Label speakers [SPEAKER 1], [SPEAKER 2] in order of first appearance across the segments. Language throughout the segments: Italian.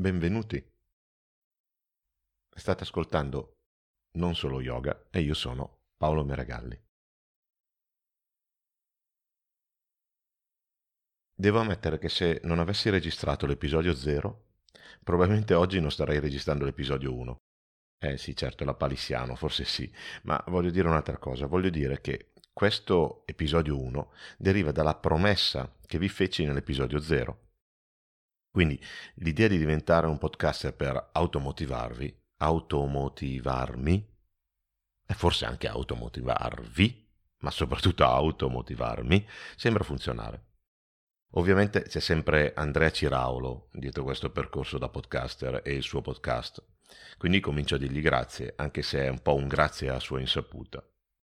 [SPEAKER 1] Benvenuti. State ascoltando Non solo yoga e io sono Paolo Meragalli. Devo ammettere che se non avessi registrato l'episodio 0, probabilmente oggi non starei registrando l'episodio 1. Eh sì, certo, la palissiano, forse sì, ma voglio dire un'altra cosa, voglio dire che questo episodio 1 deriva dalla promessa che vi feci nell'episodio 0 quindi l'idea di diventare un podcaster per automotivarvi, automotivarmi, e forse anche automotivarvi, ma soprattutto automotivarmi, sembra funzionare. Ovviamente c'è sempre Andrea Ciraulo dietro questo percorso da podcaster e il suo podcast, quindi comincio a dirgli grazie, anche se è un po' un grazie a sua insaputa.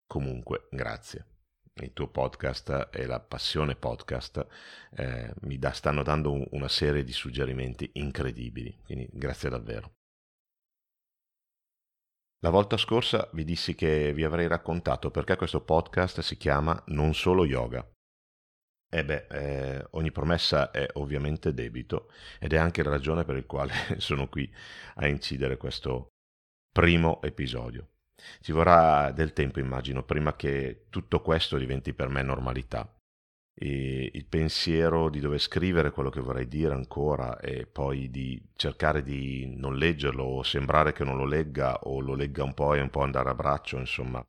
[SPEAKER 1] Comunque, grazie il tuo podcast e la passione podcast eh, mi da, stanno dando una serie di suggerimenti incredibili, quindi grazie davvero. La volta scorsa vi dissi che vi avrei raccontato perché questo podcast si chiama Non solo yoga. E beh, eh, ogni promessa è ovviamente debito ed è anche la ragione per la quale sono qui a incidere questo primo episodio. Ci vorrà del tempo, immagino, prima che tutto questo diventi per me normalità. E il pensiero di dover scrivere quello che vorrei dire ancora e poi di cercare di non leggerlo o sembrare che non lo legga o lo legga un po' e un po' andare a braccio, insomma,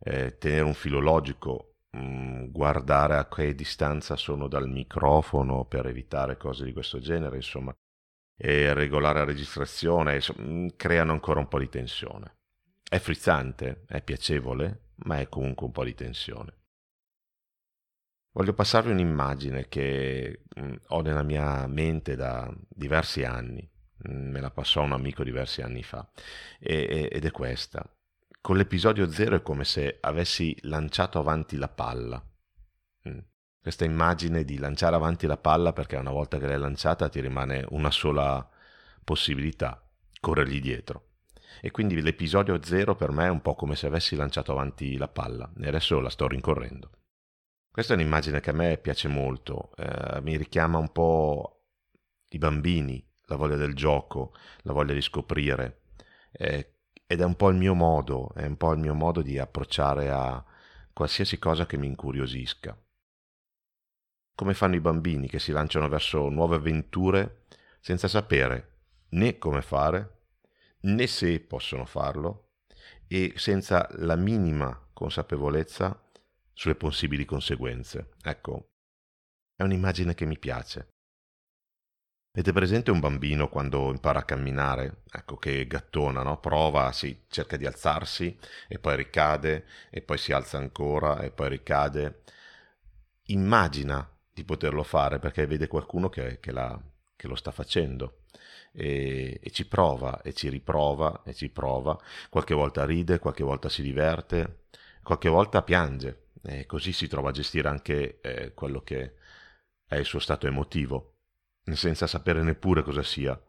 [SPEAKER 1] eh, tenere un filo logico, mh, mm, guardare a che distanza sono dal microfono per evitare cose di questo genere, insomma, e regolare la registrazione, insomma, mm, creano ancora un po' di tensione. È frizzante, è piacevole, ma è comunque un po' di tensione. Voglio passarvi un'immagine che mm, ho nella mia mente da diversi anni, mm, me la passò un amico diversi anni fa, ed è questa. Con l'episodio zero è come se avessi lanciato avanti la palla. Mm. Questa immagine di lanciare avanti la palla perché una volta che l'hai lanciata ti rimane una sola possibilità, corrergli dietro. E quindi l'episodio zero per me è un po' come se avessi lanciato avanti la palla e adesso la sto rincorrendo. Questa è un'immagine che a me piace molto, eh, mi richiama un po' i bambini, la voglia del gioco, la voglia di scoprire, eh, ed è un po' il mio modo, è un po' il mio modo di approcciare a qualsiasi cosa che mi incuriosisca. Come fanno i bambini che si lanciano verso nuove avventure senza sapere né come fare né se possono farlo e senza la minima consapevolezza sulle possibili conseguenze. Ecco, è un'immagine che mi piace. Avete presente un bambino quando impara a camminare? Ecco che gattona, no? Prova, sì, cerca di alzarsi e poi ricade e poi si alza ancora e poi ricade. Immagina di poterlo fare perché vede qualcuno che, che, la, che lo sta facendo e, e, ci prova e ci riprova e ci prova, qualche volta ride, qualche volta si diverte, qualche volta piange. E così si trova a gestire anche eh, quello che è il suo stato emotivo, senza sapere neppure cosa sia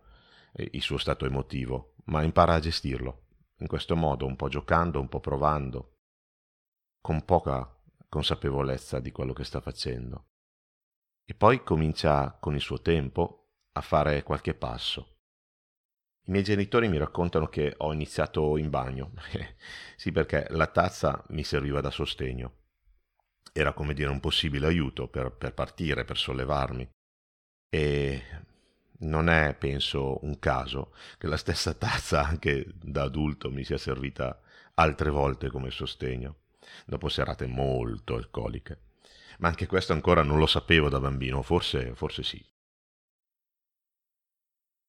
[SPEAKER 1] eh, il suo stato emotivo, ma impara a gestirlo. In questo modo, un po' giocando, un po' provando, con poca consapevolezza di quello che sta facendo. E poi comincia con il suo tempo a fare qualche passo. I miei genitori mi raccontano che ho iniziato in bagno. sì, perché la tazza mi serviva da sostegno. Era come dire un possibile aiuto per, per partire, per sollevarmi. E non è, penso, un caso che la stessa tazza anche da adulto mi sia servita altre volte come sostegno, dopo serate molto alcoliche. Ma anche questo ancora non lo sapevo da bambino, forse, forse sì.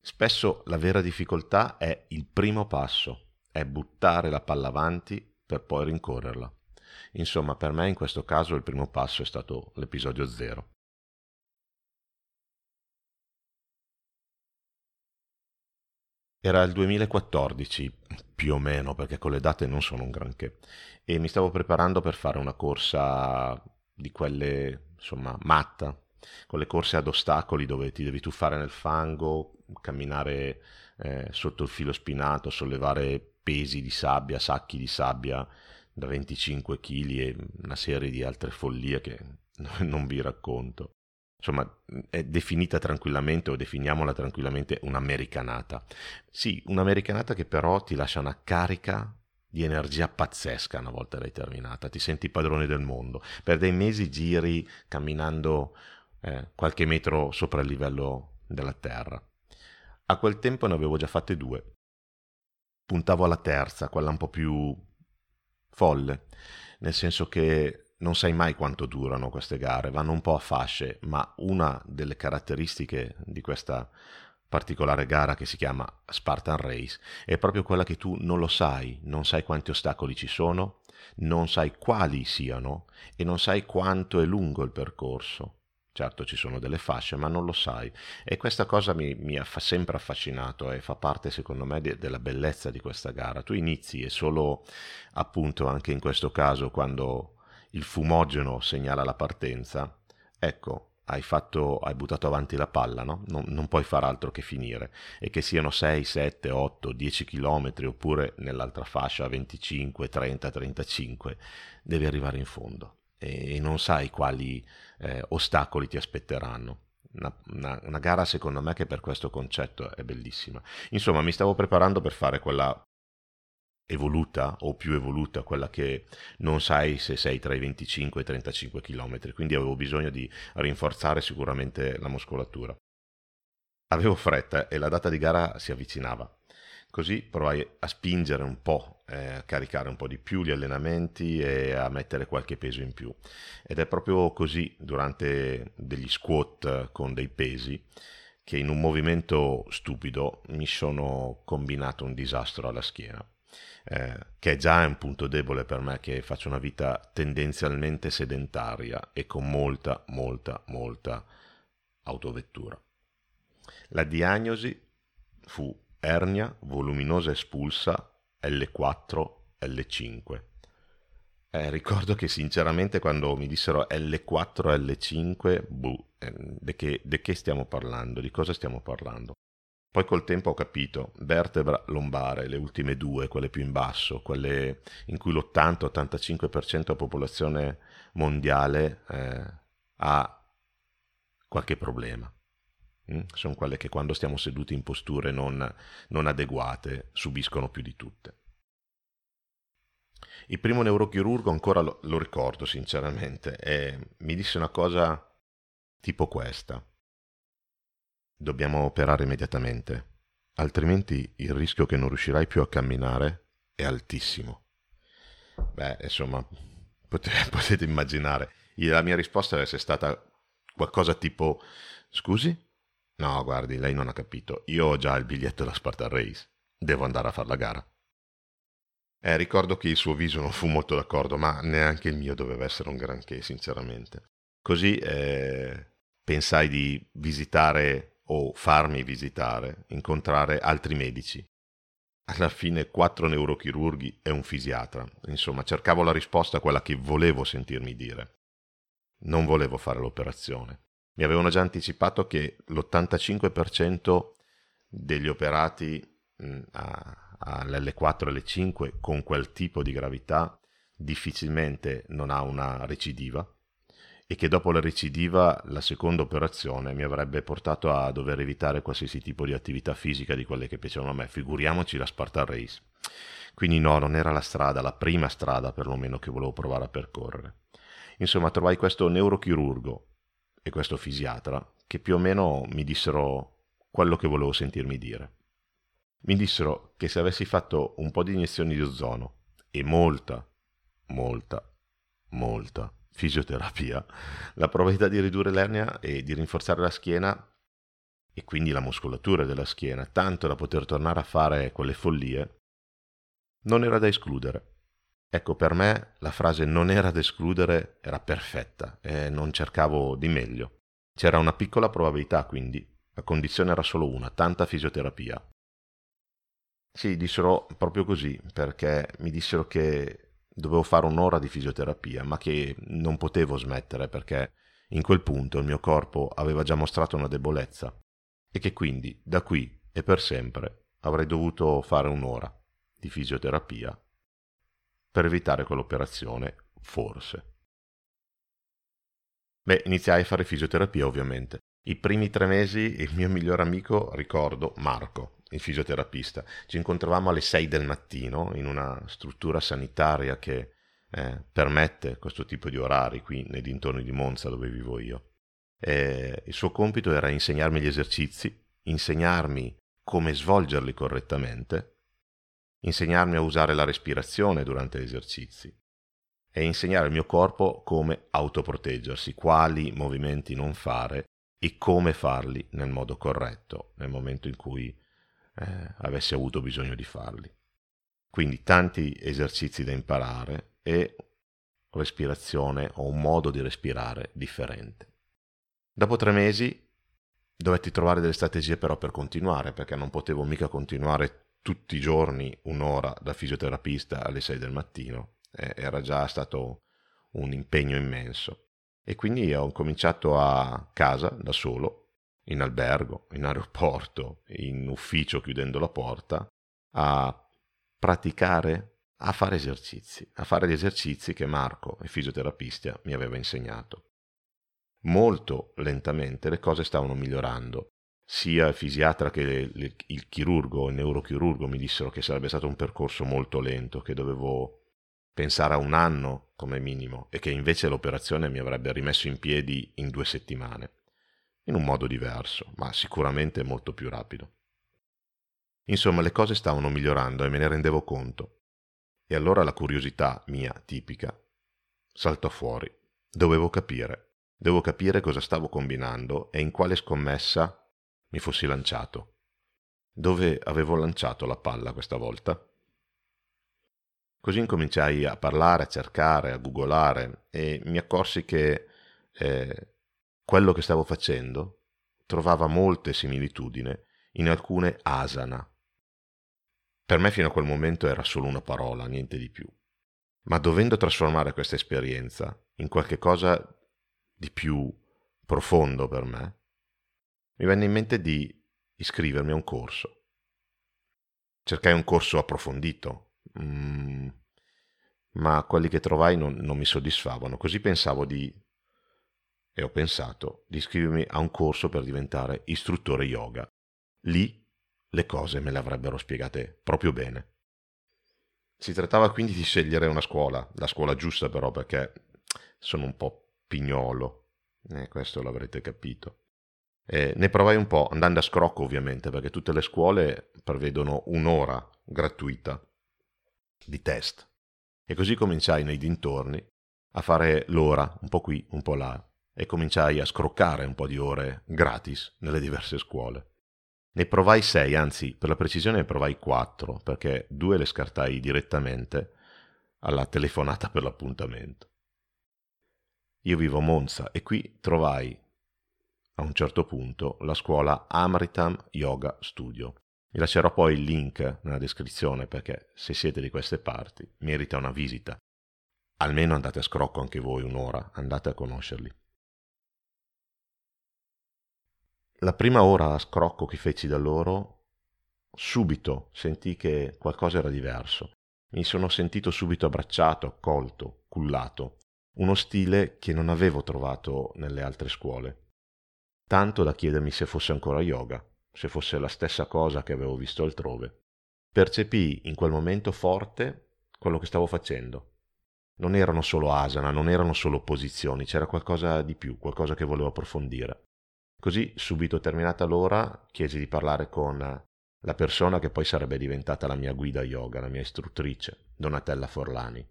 [SPEAKER 1] Spesso la vera difficoltà è il primo passo, è buttare la palla avanti per poi rincorrerla. Insomma, per me in questo caso il primo passo è stato l'episodio zero. Era il 2014, più o meno, perché con le date non sono un granché, e mi stavo preparando per fare una corsa di quelle, insomma, matta, con le corse ad ostacoli dove ti devi tuffare nel fango, camminare eh, sotto il filo spinato, sollevare pesi di sabbia, sacchi di sabbia da 25 kg e una serie di altre follie che non vi racconto. insomma, è definita tranquillamente o definiamola tranquillamente un'americanata. Sì, un'americanata che però ti lascia una carica di energia pazzesca una volta l'hai terminata, ti senti padrone del mondo. Per dei mesi giri camminando eh, qualche metro sopra il livello della terra. A quel tempo ne avevo già fatte due. Puntavo alla terza, quella un po' più folle, nel senso che non sai mai quanto durano queste gare, vanno un po' a fasce, ma una delle caratteristiche di questa particolare gara che si chiama Spartan Race è proprio quella che tu non lo sai, non sai quanti ostacoli ci sono, non sai quali siano e non sai quanto è lungo il percorso. Certo ci sono delle fasce, ma non lo sai. E questa cosa mi, mi ha sempre affascinato e fa parte, secondo me, de, della bellezza di questa gara. Tu inizi e solo, appunto, anche in questo caso, quando il fumogeno segnala la partenza, ecco, hai, fatto, hai buttato avanti la palla, no? non, non, puoi fare altro che finire. E che siano 6, 7, 8, 10 km oppure nell'altra fascia 25, 30, 35, devi arrivare in fondo e, non sai quali eh, ostacoli ti aspetteranno. Una, una, una, gara secondo me che per questo concetto è bellissima. Insomma, mi stavo preparando per fare quella evoluta o più evoluta, quella che non sai se sei tra i 25 e i 35 km, quindi avevo bisogno di rinforzare sicuramente la muscolatura. Avevo fretta e la data di gara si avvicinava, così provai a spingere un po', eh, a caricare un po' di più gli allenamenti e a mettere qualche peso in più. Ed è proprio così durante degli squat con dei pesi che in un movimento stupido mi sono combinato un disastro alla schiena eh, che già è un punto debole per me che faccio una vita tendenzialmente sedentaria e con molta, molta, molta autovettura. La diagnosi fu ernia voluminosa espulsa L4, L5. Eh, ricordo che sinceramente quando mi dissero L4, L5, buh, eh, di che, che stiamo parlando? Di cosa stiamo parlando? Poi col tempo ho capito, vertebra lombare, le ultime due, quelle più in basso, quelle in cui l'80-85% della popolazione mondiale eh, ha qualche problema. Mm? Sono quelle che quando stiamo seduti in posture non, non adeguate subiscono più di tutte. Il primo neurochirurgo ancora lo, lo ricordo sinceramente e mi disse una cosa tipo questa. Dobbiamo operare immediatamente, altrimenti il rischio che non riuscirai più a camminare è altissimo. Beh, insomma, potete, potete immaginare. La mia risposta essere stata qualcosa tipo, scusi? No, guardi, lei non ha capito. Io ho già il biglietto della Spartan Race. Devo andare a fare la gara. Eh, ricordo che il suo viso non fu molto d'accordo, ma neanche il mio doveva essere un granché, sinceramente. Così eh, pensai di visitare o farmi visitare, incontrare altri medici. Alla fine quattro neurochirurghi e un fisiatra. Insomma, cercavo la risposta a quella che volevo sentirmi dire. Non volevo fare l'operazione. Mi avevano già anticipato che l'85% degli operati all'L4 e L5 con quel tipo di gravità difficilmente non ha una recidiva e che dopo la recidiva la seconda operazione mi avrebbe portato a dover evitare qualsiasi tipo di attività fisica di quelle che piacevano a me, figuriamoci la Spartan Race. Quindi no, non era la strada, la prima strada perlomeno che volevo provare a percorrere. Insomma, trovai questo neurochirurgo e questo fisiatra che più o meno mi dissero quello che volevo sentirmi dire. Mi dissero che se avessi fatto un po' di iniezioni di ozono e molta, molta, molta fisioterapia, la probabilità di ridurre l'ernia e di rinforzare la schiena e quindi la muscolatura della schiena, tanto da poter tornare a fare quelle follie, non era da escludere. Ecco, per me la frase non era da escludere era perfetta e non cercavo di meglio. C'era una piccola probabilità, quindi, la condizione era solo una, tanta fisioterapia. Sì, dissero proprio così, perché mi dissero che dovevo fare un'ora di fisioterapia, ma che non potevo smettere perché in quel punto il mio corpo aveva già mostrato una debolezza e che quindi da qui e per sempre avrei dovuto fare un'ora di fisioterapia per evitare quell'operazione, forse. Beh, iniziai a fare fisioterapia ovviamente. I primi tre mesi il mio migliore amico, ricordo, Marco, il fisioterapista, ci incontravamo alle 6 del mattino in una struttura sanitaria che eh, permette questo tipo di orari qui nei dintorni di Monza dove vivo io. E il suo compito era insegnarmi gli esercizi, insegnarmi come svolgerli correttamente, insegnarmi a usare la respirazione durante gli esercizi e insegnare al mio corpo come autoproteggersi, quali movimenti non fare e come farli nel modo corretto nel momento in cui eh, avessi avuto bisogno di farli. Quindi tanti esercizi da imparare e respirazione o un modo di respirare differente. Dopo tre mesi dovetti trovare delle strategie però per continuare, perché non potevo mica continuare tutti i giorni un'ora da fisioterapista alle 6 del mattino, eh, era già stato un impegno immenso. E quindi ho cominciato a casa da solo, in albergo, in aeroporto, in ufficio chiudendo la porta, a praticare, a fare esercizi, a fare gli esercizi che Marco, il fisioterapista, mi aveva insegnato. Molto lentamente le cose stavano migliorando. Sia il fisiatra che il chirurgo, il neurochirurgo mi dissero che sarebbe stato un percorso molto lento, che dovevo pensare a un anno come minimo e che invece l'operazione mi avrebbe rimesso in piedi in due settimane, in un modo diverso, ma sicuramente molto più rapido. Insomma, le cose stavano migliorando e me ne rendevo conto. E allora la curiosità mia, tipica, saltò fuori. Dovevo capire. Devo capire cosa stavo combinando e in quale scommessa mi fossi lanciato. Dove avevo lanciato la palla questa volta? Così incominciai a parlare, a cercare, a googolare e mi accorsi che eh, quello che stavo facendo trovava molte similitudini in alcune asana. Per me fino a quel momento era solo una parola, niente di più. Ma dovendo trasformare questa esperienza in qualche cosa di più profondo per me, mi venne in mente di iscrivermi a un corso. Cercai un corso approfondito, mm, ma quelli che trovai non, non mi soddisfavano, così pensavo di, e ho pensato, di iscrivermi a un corso per diventare istruttore yoga. Lì le cose me le avrebbero spiegate proprio bene. Si trattava quindi di scegliere una scuola, la scuola giusta però perché sono un po' pignolo, eh, questo l'avrete capito. Eh, ne provai un po', andando a scrocco ovviamente, perché tutte le scuole prevedono un'ora gratuita di test. E così cominciai nei dintorni a fare l'ora, un po' qui, un po' là, e cominciai a scroccare un po' di ore gratis nelle diverse scuole. Ne provai sei, anzi, per la precisione ne provai quattro, perché due le scartai direttamente alla telefonata per l'appuntamento. Io vivo a Monza e qui trovai a un certo punto la scuola Amritam Yoga Studio. Vi lascerò poi il link nella descrizione perché se siete di queste parti merita una visita. Almeno andate a scrocco anche voi un'ora, andate a conoscerli. La prima ora a scrocco che feci da loro, subito sentì che qualcosa era diverso. Mi sono sentito subito abbracciato, accolto, cullato, uno stile che non avevo trovato nelle altre scuole tanto da chiedermi se fosse ancora yoga, se fosse la stessa cosa che avevo visto altrove. Percepii in quel momento forte quello che stavo facendo. Non erano solo asana, non erano solo posizioni, c'era qualcosa di più, qualcosa che volevo approfondire. Così, subito terminata l'ora, chiesi di parlare con la persona che poi sarebbe diventata la mia guida yoga, la mia istruttrice, Donatella Forlani.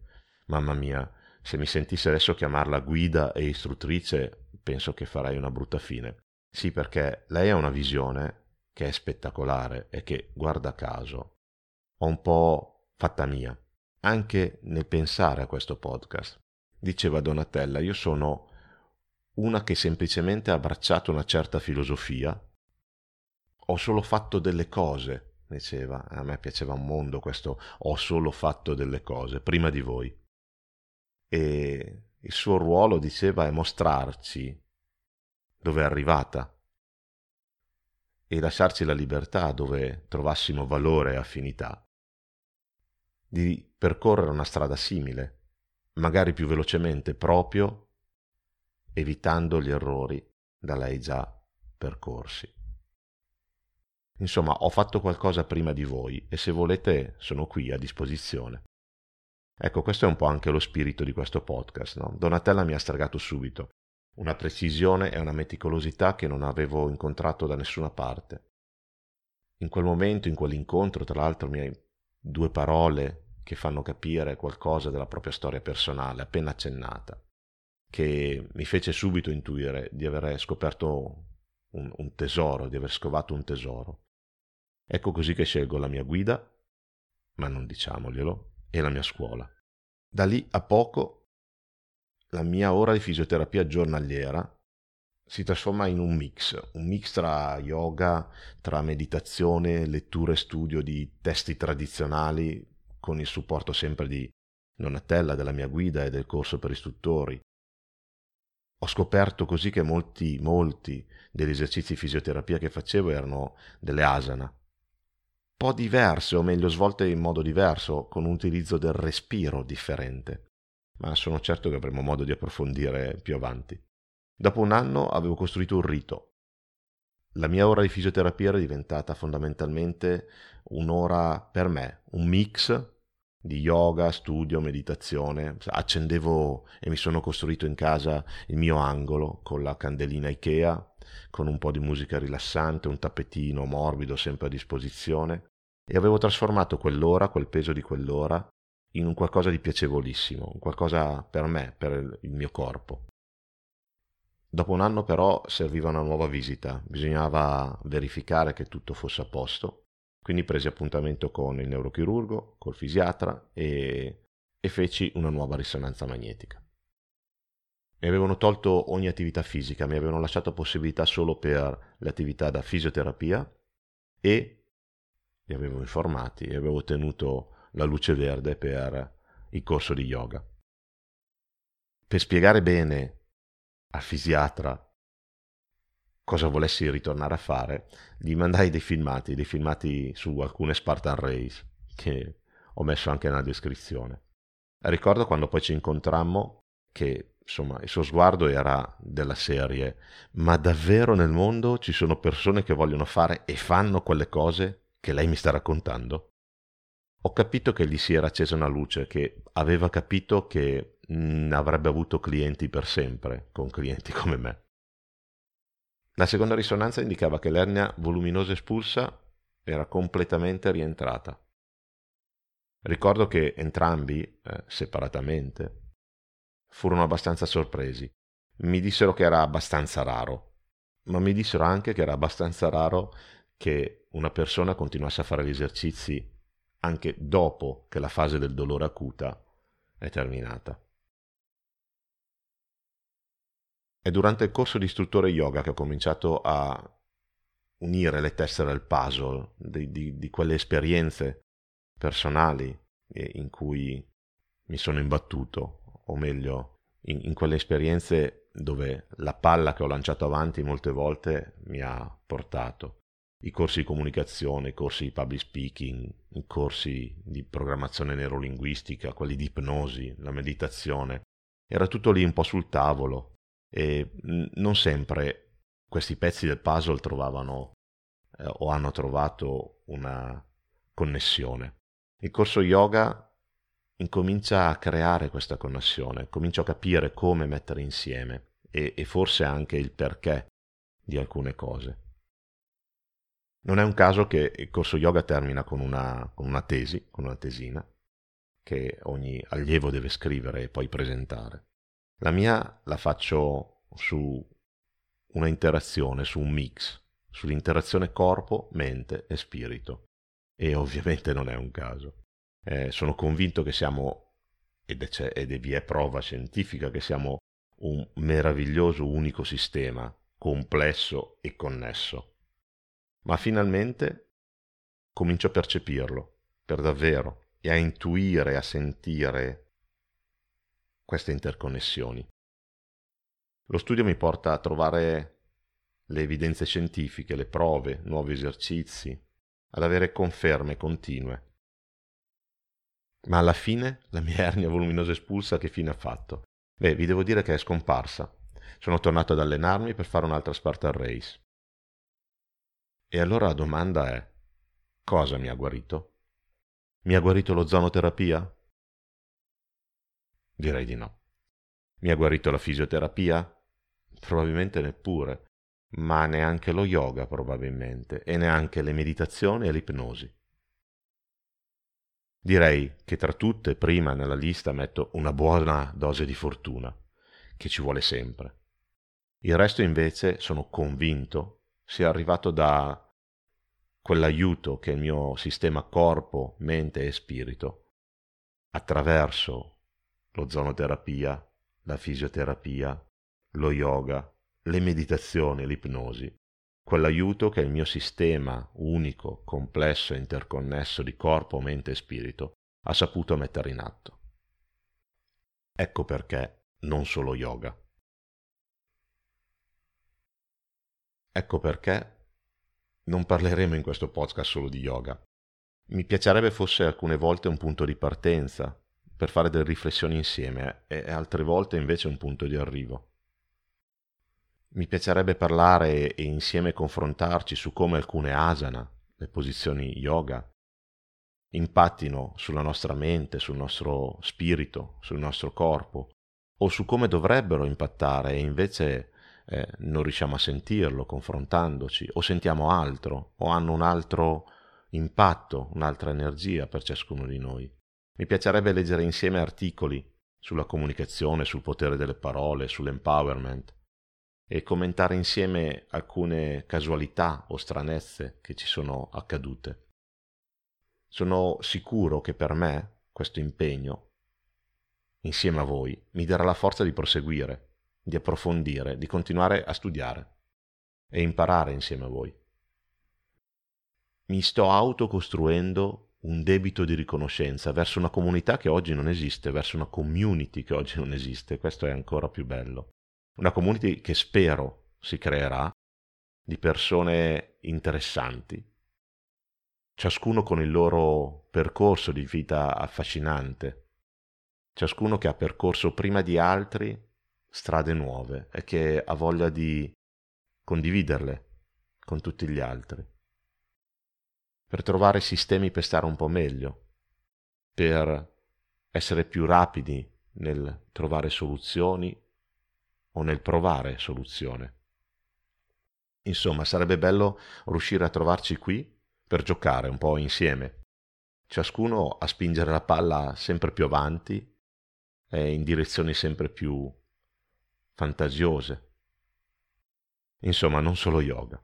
[SPEAKER 1] Mamma mia, se mi sentisse adesso chiamarla guida e istruttrice, penso che farei una brutta fine. Sì, perché lei ha una visione che è spettacolare e che, guarda caso, ho un po' fatta mia, anche nel pensare a questo podcast. Diceva Donatella, io sono una che semplicemente ha abbracciato una certa filosofia, ho solo fatto delle cose, diceva, a me piaceva un mondo questo ho solo fatto delle cose, prima di voi. E il suo ruolo, diceva, è mostrarci dove è arrivata e lasciarci la libertà dove trovassimo valore e affinità, di percorrere una strada simile, magari più velocemente proprio evitando gli errori da lei già percorsi. Insomma, ho fatto qualcosa prima di voi e se volete sono qui a disposizione. Ecco, questo è un po' anche lo spirito di questo podcast. No? Donatella mi ha stregato subito. Una precisione e una meticolosità che non avevo incontrato da nessuna parte. In quel momento, in quell'incontro, tra l'altro, mi hai due parole che fanno capire qualcosa della propria storia personale, appena accennata, che mi fece subito intuire di aver scoperto un, un tesoro, di aver scovato un tesoro. Ecco così che scelgo la mia guida, ma non diciamoglielo, e la mia scuola. Da lì a poco la mia ora di fisioterapia giornaliera si trasforma in un mix, un mix tra yoga, tra meditazione, lettura e studio di testi tradizionali, con il supporto sempre di Donatella, della mia guida e del corso per istruttori. Ho scoperto così che molti, molti degli esercizi di fisioterapia che facevo erano delle asana, po' diverse, o meglio svolte in modo diverso, con un utilizzo del respiro differente. Ma sono certo che avremo modo di approfondire più avanti. Dopo un anno avevo costruito un rito. La mia ora di fisioterapia era diventata fondamentalmente un'ora per me, un mix di yoga, studio, meditazione. Accendevo e mi sono costruito in casa il mio angolo con la candelina Ikea, con un po' di musica rilassante, un tappetino morbido sempre a disposizione e avevo trasformato quell'ora, quel peso di quell'ora, in un qualcosa di piacevolissimo, un qualcosa per me, per il mio corpo. Dopo un anno però serviva una nuova visita, bisognava verificare che tutto fosse a posto, quindi presi appuntamento con il neurochirurgo, col fisiatra e, e feci una nuova risonanza magnetica. Mi avevano tolto ogni attività fisica, mi avevano lasciato possibilità solo per le attività da fisioterapia e li avevo informati e avevo ottenuto la luce verde per il corso di yoga. Per spiegare bene al fisiatra cosa volessi ritornare a fare, gli mandai dei filmati, dei filmati su alcune Spartan Race che ho messo anche nella descrizione. Ricordo quando poi ci incontrammo che insomma il suo sguardo era della serie ma davvero nel mondo ci sono persone che vogliono fare e fanno quelle cose che lei mi sta raccontando, ho capito che gli si era accesa una luce, che aveva capito che mh, mm, avrebbe avuto clienti per sempre, con clienti come me. La seconda risonanza indicava che l'ernia voluminosa espulsa era completamente rientrata. Ricordo che entrambi, eh, separatamente, furono abbastanza sorpresi. Mi dissero che era abbastanza raro, ma mi dissero anche che era abbastanza raro che una persona continuasse a fare gli esercizi anche dopo che la fase del dolore acuta è terminata. È durante il corso di istruttore yoga che ho cominciato a unire le tessere al puzzle di, di, di quelle esperienze personali in cui mi sono imbattuto, o meglio, in, in quelle esperienze dove la palla che ho lanciato avanti molte volte mi ha portato i corsi di comunicazione, i corsi di public speaking, i corsi di programmazione neurolinguistica, quelli di ipnosi, la meditazione. Era tutto lì un po' sul tavolo e non sempre questi pezzi del puzzle trovavano eh, o hanno trovato una connessione. Il corso yoga incomincia a creare questa connessione, comincio a capire come mettere insieme e, e forse anche il perché di alcune cose. Non è un caso che il corso yoga termina con una, con una tesi, con una tesina, che ogni allievo deve scrivere e poi presentare. La mia la faccio su una interazione, su un mix, sull'interazione corpo, mente e spirito. E ovviamente non è un caso. Eh, sono convinto che siamo, ed, è, ed vi è prova scientifica, che siamo un meraviglioso unico sistema, complesso e connesso ma finalmente comincio a percepirlo, per davvero, e a intuire, a sentire queste interconnessioni. Lo studio mi porta a trovare le evidenze scientifiche, le prove, nuovi esercizi, ad avere conferme continue. Ma alla fine la mia ernia voluminosa espulsa che fine ha fatto? Beh, vi devo dire che è scomparsa. sono tornato ad allenarmi per fare un'altra Spartan Race. E allora la domanda è, cosa mi ha guarito? Mi ha guarito lo zonoterapia? Direi di no. Mi ha guarito la fisioterapia? Probabilmente neppure, ma neanche lo yoga probabilmente, e neanche le meditazioni e l'ipnosi. Direi che tra tutte prima nella lista metto una buona dose di fortuna, che ci vuole sempre. Il resto invece sono convinto sia arrivato da quell'aiuto che il mio sistema corpo, mente e spirito, attraverso lo zonoterapia, la fisioterapia, lo yoga, le meditazioni, l'ipnosi, quell'aiuto che il mio sistema unico, complesso e interconnesso di corpo, mente e spirito ha saputo mettere in atto. Ecco perché non solo yoga. Ecco perché non parleremo in questo podcast solo di yoga. Mi piacerebbe fosse alcune volte un punto di partenza per fare delle riflessioni insieme e altre volte invece un punto di arrivo. Mi piacerebbe parlare e insieme confrontarci su come alcune asana, le posizioni yoga, impattino sulla nostra mente, sul nostro spirito, sul nostro corpo, o su come dovrebbero impattare e invece eh, non riusciamo a sentirlo confrontandoci, o sentiamo altro, o hanno un altro impatto, un'altra energia per ciascuno di noi. Mi piacerebbe leggere insieme articoli sulla comunicazione, sul potere delle parole, sull'empowerment e commentare insieme alcune casualità o stranezze che ci sono accadute. Sono sicuro che per me questo impegno, insieme a voi, mi darà la forza di proseguire di approfondire, di continuare a studiare e imparare insieme a voi. Mi sto autocostruendo un debito di riconoscenza verso una comunità che oggi non esiste, verso una community che oggi non esiste, questo è ancora più bello. Una community che spero si creerà di persone interessanti, ciascuno con il loro percorso di vita affascinante, ciascuno che ha percorso prima di altri strade nuove e che ha voglia di condividerle con tutti gli altri, per trovare sistemi per stare un po' meglio, per essere più rapidi nel trovare soluzioni o nel provare soluzione. Insomma, sarebbe bello riuscire a trovarci qui per giocare un po' insieme, ciascuno a spingere la palla sempre più avanti e in direzioni sempre più fantasiose. Insomma, non solo yoga.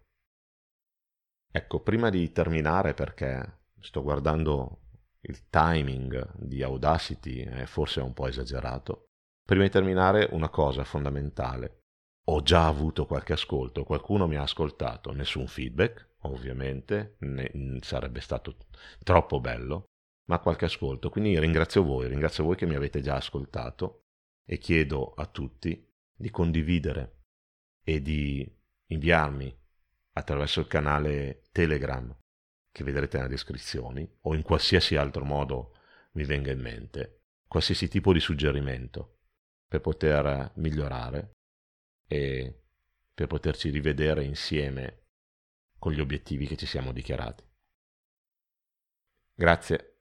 [SPEAKER 1] Ecco, prima di terminare, perché sto guardando il timing di Audacity, è forse un po' esagerato, prima di terminare una cosa fondamentale. Ho già avuto qualche ascolto, qualcuno mi ha ascoltato, nessun feedback, ovviamente, ne, sarebbe stato troppo bello, ma qualche ascolto. Quindi ringrazio voi, ringrazio voi che mi avete già ascoltato e chiedo a tutti di condividere e di inviarmi attraverso il canale Telegram che vedrete nelle descrizioni o in qualsiasi altro modo mi venga in mente, qualsiasi tipo di suggerimento per poter migliorare e per poterci rivedere insieme con gli obiettivi che ci siamo dichiarati. Grazie